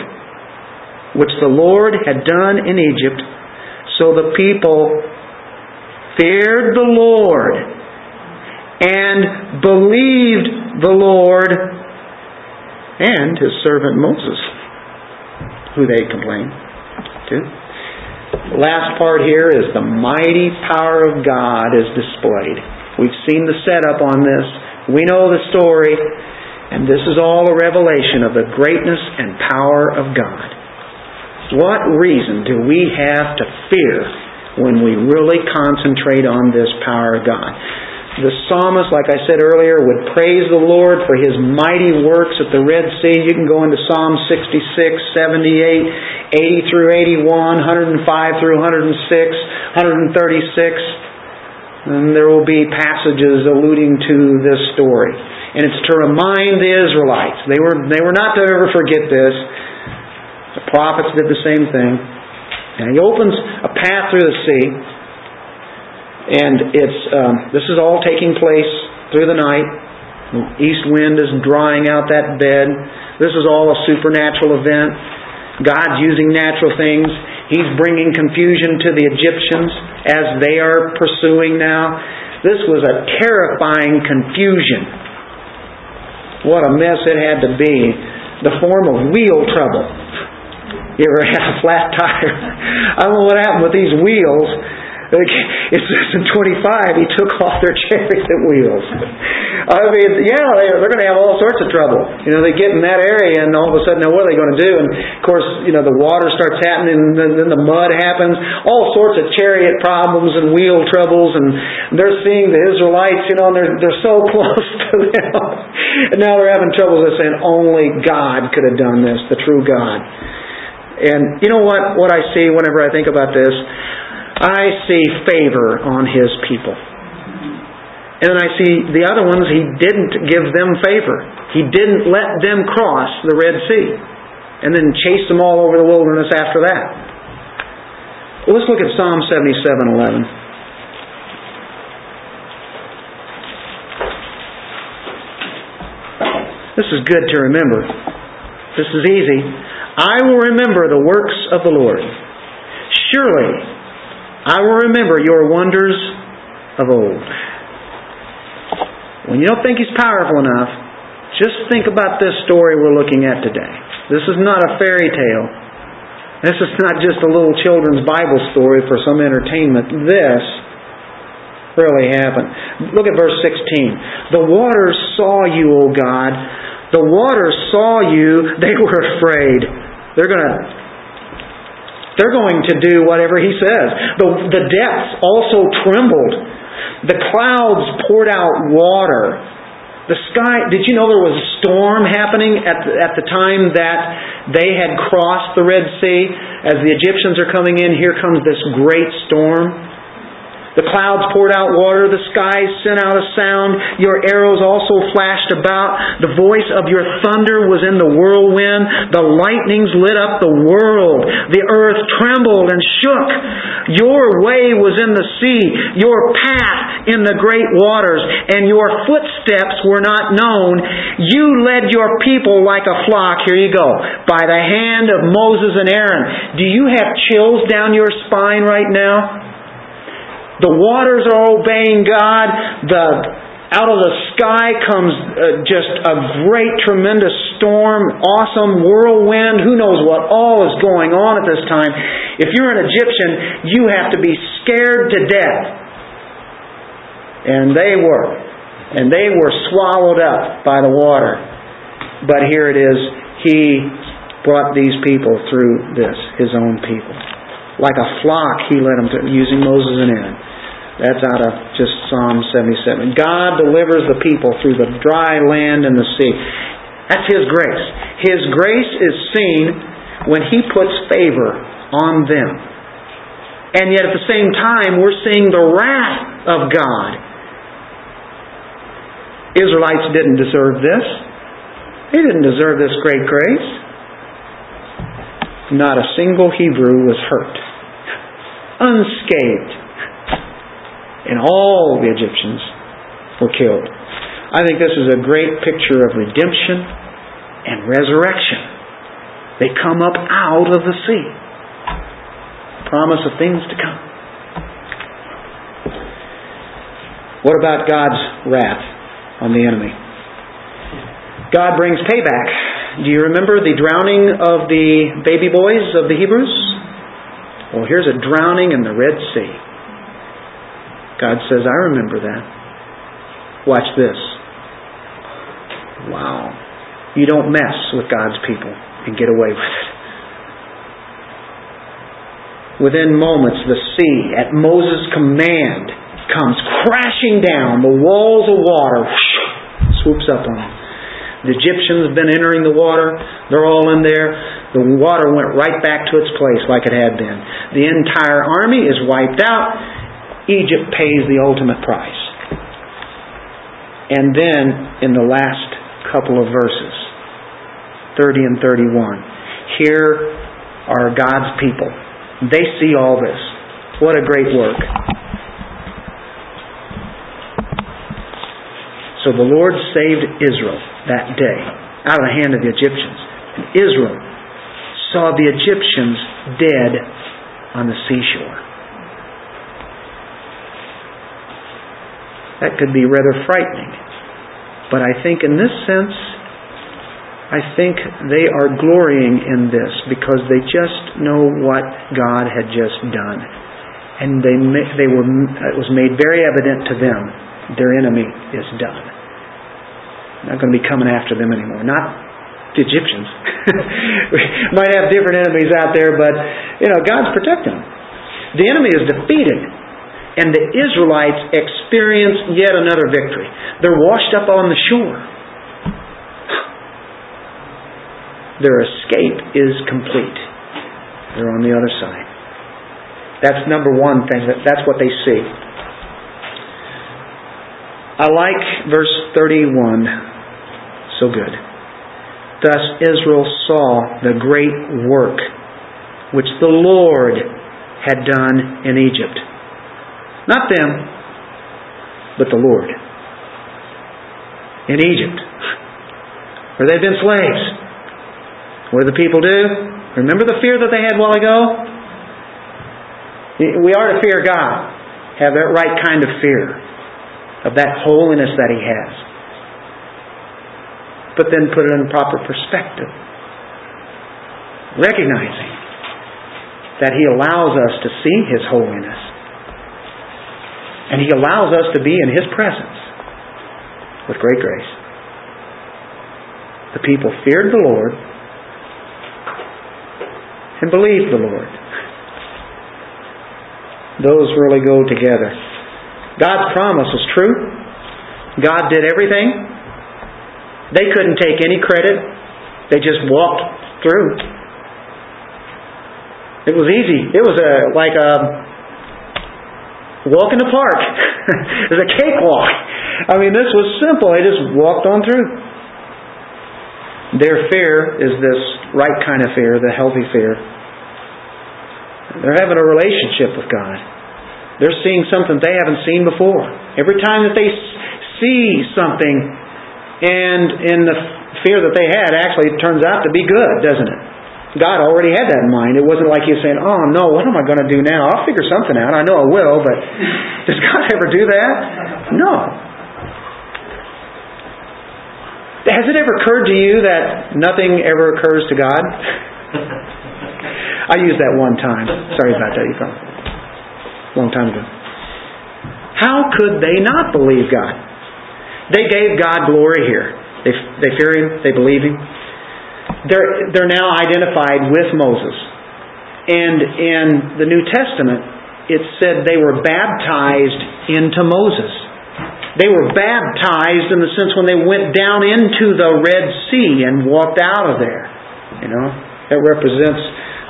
which the Lord had done in Egypt. So the people feared the Lord and believed the Lord and his servant Moses, who they complained to. Last part here is the mighty power of God is displayed. We've seen the setup on this. We know the story. And this is all a revelation of the greatness and power of God. What reason do we have to fear when we really concentrate on this power of God? The psalmist, like I said earlier, would praise the Lord for his mighty works at the Red Sea. You can go into Psalm 66, 78, 80 through 81, 105 through 106, 136. And there will be passages alluding to this story. And it's to remind the Israelites. They were, they were not to ever forget this. The prophets did the same thing. And he opens a path through the sea and it's um, this is all taking place through the night. East wind is drying out that bed. This is all a supernatural event. God's using natural things. He's bringing confusion to the Egyptians as they are pursuing now. This was a terrifying confusion. What a mess it had to be. The form of wheel trouble. You ever had a flat tire? I don't know what happened with these wheels it says in 25, he took off their chariot wheels. I mean, yeah, they're going to have all sorts of trouble. You know, they get in that area, and all of a sudden, now what are they going to do? And of course, you know, the water starts happening, and then the mud happens. All sorts of chariot problems and wheel troubles, and they're seeing the Israelites, you know, and they're they're so close to them, and now they're having trouble. They're saying only God could have done this, the true God. And you know what? What I see whenever I think about this, I see favor on his people. And then I see the other ones, he didn't give them favor. He didn't let them cross the Red Sea and then chase them all over the wilderness after that. Well, let's look at Psalm 77:11. This is good to remember. This is easy. I will remember the works of the Lord. Surely I will remember your wonders of old. When you don't think He's powerful enough, just think about this story we're looking at today. This is not a fairy tale. This is not just a little children's Bible story for some entertainment. This really happened. Look at verse 16. The waters saw you, O God. The waters saw you. They were afraid. They're going to they're going to do whatever he says. The, the depths also trembled. The clouds poured out water. The sky, did you know there was a storm happening at the, at the time that they had crossed the Red Sea? As the Egyptians are coming in, here comes this great storm. The clouds poured out water, the skies sent out a sound, your arrows also flashed about, the voice of your thunder was in the whirlwind, the lightnings lit up the world, the earth trembled and shook. Your way was in the sea, your path in the great waters, and your footsteps were not known. You led your people like a flock, here you go, by the hand of Moses and Aaron. Do you have chills down your spine right now? The waters are obeying God. The out of the sky comes uh, just a great, tremendous storm, awesome whirlwind. Who knows what all is going on at this time? If you're an Egyptian, you have to be scared to death. And they were. And they were swallowed up by the water. But here it is. He brought these people through this, his own people. Like a flock, he led them to, using Moses and Aaron. That's out of just Psalm 77. God delivers the people through the dry land and the sea. That's His grace. His grace is seen when He puts favor on them. And yet at the same time, we're seeing the wrath of God. Israelites didn't deserve this. They didn't deserve this great grace. Not a single Hebrew was hurt. Unscathed and all the Egyptians were killed. I think this is a great picture of redemption and resurrection. They come up out of the sea. Promise of things to come. What about God's wrath on the enemy? God brings payback. Do you remember the drowning of the baby boys of the Hebrews? Well, here's a drowning in the Red Sea. God says, I remember that. Watch this. Wow. You don't mess with God's people and get away with it. Within moments, the sea, at Moses' command, comes crashing down. The walls of water whoosh, swoops up on them. The Egyptians have been entering the water. They're all in there. The water went right back to its place like it had been. The entire army is wiped out. Egypt pays the ultimate price. And then in the last couple of verses, 30 and 31, here are God's people. They see all this. What a great work. So the Lord saved Israel that day out of the hand of the Egyptians. And Israel saw the Egyptians dead on the seashore. That could be rather frightening. But I think in this sense, I think they are glorying in this because they just know what God had just done. And they, they were, it was made very evident to them their enemy is done. Not going to be coming after them anymore. Not the Egyptians. we might have different enemies out there, but you know God's protecting them. The enemy is defeated and the Israelites experience yet another victory. They're washed up on the shore. Their escape is complete. They're on the other side. That's number one thing. That's what they see. I like verse 31 so good. Thus Israel saw the great work which the Lord had done in Egypt. Not them, but the Lord. In Egypt, where they'd been slaves. What the people do? Remember the fear that they had a while ago? We are to fear God. Have that right kind of fear of that holiness that He has. But then put it in proper perspective. Recognizing that He allows us to see His holiness. And He allows us to be in His presence with great grace. The people feared the Lord and believed the Lord. Those really go together. God's promise was true. God did everything. They couldn't take any credit. They just walked through. It was easy. It was a like a walk in the park. it a cakewalk. I mean, this was simple. They just walked on through. Their fear is this right kind of fear, the healthy fear. They're having a relationship with God. They're seeing something they haven't seen before. Every time that they see something, and in the fear that they had, actually it turns out to be good, doesn't it? God already had that in mind. It wasn't like He's saying, "Oh no, what am I going to do now? I'll figure something out. I know I will." But does God ever do that? No. Has it ever occurred to you that nothing ever occurs to God? I used that one time. Sorry about that, you thought. Long time ago. How could they not believe God? They gave God glory here. They, they fear Him. They believe Him. They're, they're now identified with Moses. And in the New Testament, it said they were baptized into Moses. They were baptized in the sense when they went down into the Red Sea and walked out of there. You know, that represents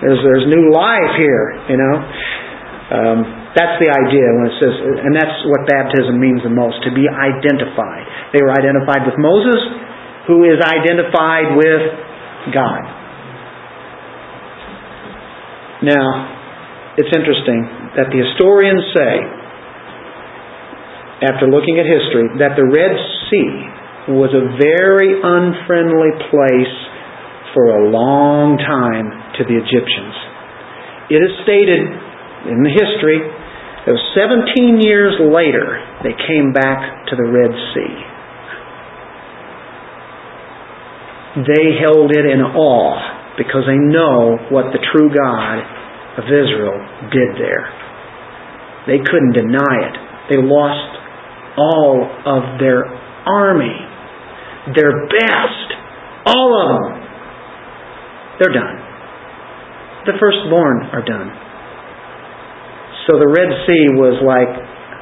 there's there's new life here. You know, um, that's the idea when it says, and that's what baptism means the most to be identified. They were identified with Moses, who is identified with God. Now, it's interesting that the historians say after looking at history, that the Red Sea was a very unfriendly place for a long time to the Egyptians. It is stated in the history that 17 years later they came back to the Red Sea. They held it in awe because they know what the true God of Israel did there. They couldn't deny it. They lost all of their army, their best, all of them. They're done. The firstborn are done. So the Red Sea was like,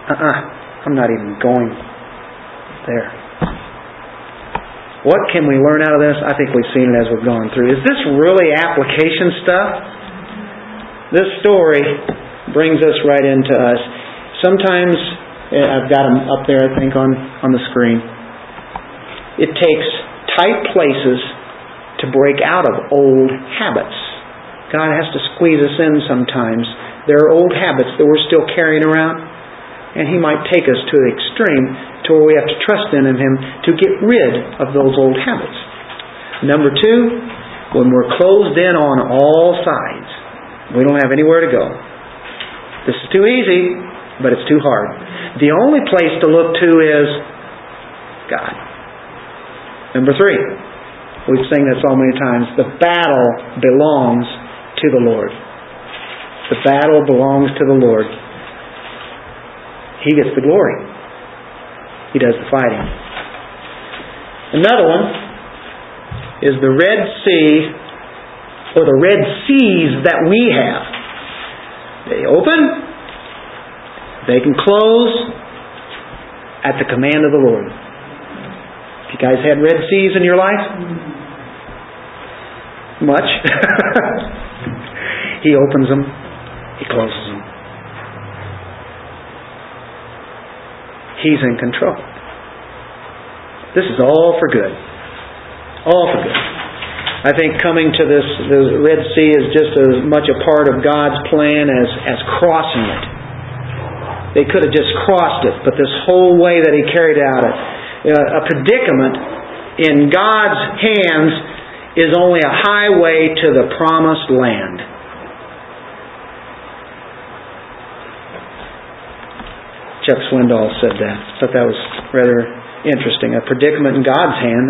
uh uh-uh, I'm not even going there. What can we learn out of this? I think we've seen it as we've gone through. Is this really application stuff? This story brings us right into us. Sometimes eh, I've got them up there, I think, on, on the screen. It takes tight places to break out of old habits. God has to squeeze us in sometimes. There are old habits that we're still carrying around, and He might take us to the extreme to where we have to trust in Him to get rid of those old habits. Number two, when we're closed in on all sides, we don't have anywhere to go. This is too easy, but it's too hard. The only place to look to is God. Number three, we've sung that so many times, the battle belongs to the Lord. The battle belongs to the Lord. He gets the glory. He does the fighting. Another one is the Red Sea, or the Red Seas that we have. They open, they can close at the command of the Lord. Have you guys had Red Seas in your life? Much. he opens them, he closes them. He's in control. This is all for good. All for good. I think coming to this the Red Sea is just as much a part of God's plan as, as crossing it. They could have just crossed it, but this whole way that He carried out it, uh, a predicament in God's hands is only a highway to the promised land. Chuck Swindoll said that. I thought that was rather interesting. A predicament in God's hand,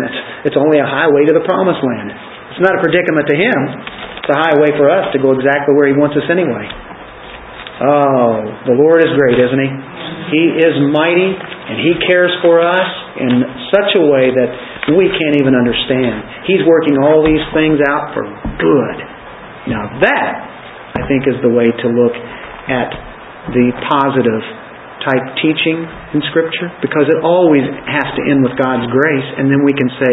it's only a highway to the promised land. It's not a predicament to Him. It's a highway for us to go exactly where He wants us anyway. Oh, the Lord is great, isn't He? He is mighty, and He cares for us in such a way that we can't even understand. He's working all these things out for good. Now that, I think, is the way to look at the positive type teaching in Scripture because it always has to end with God's grace, and then we can say,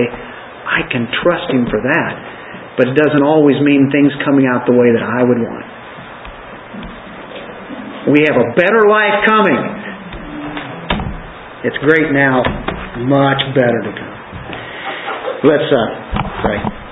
I can trust Him for that but it doesn't always mean things coming out the way that I would want. We have a better life coming. It's great now, much better to come. Let's uh, pray.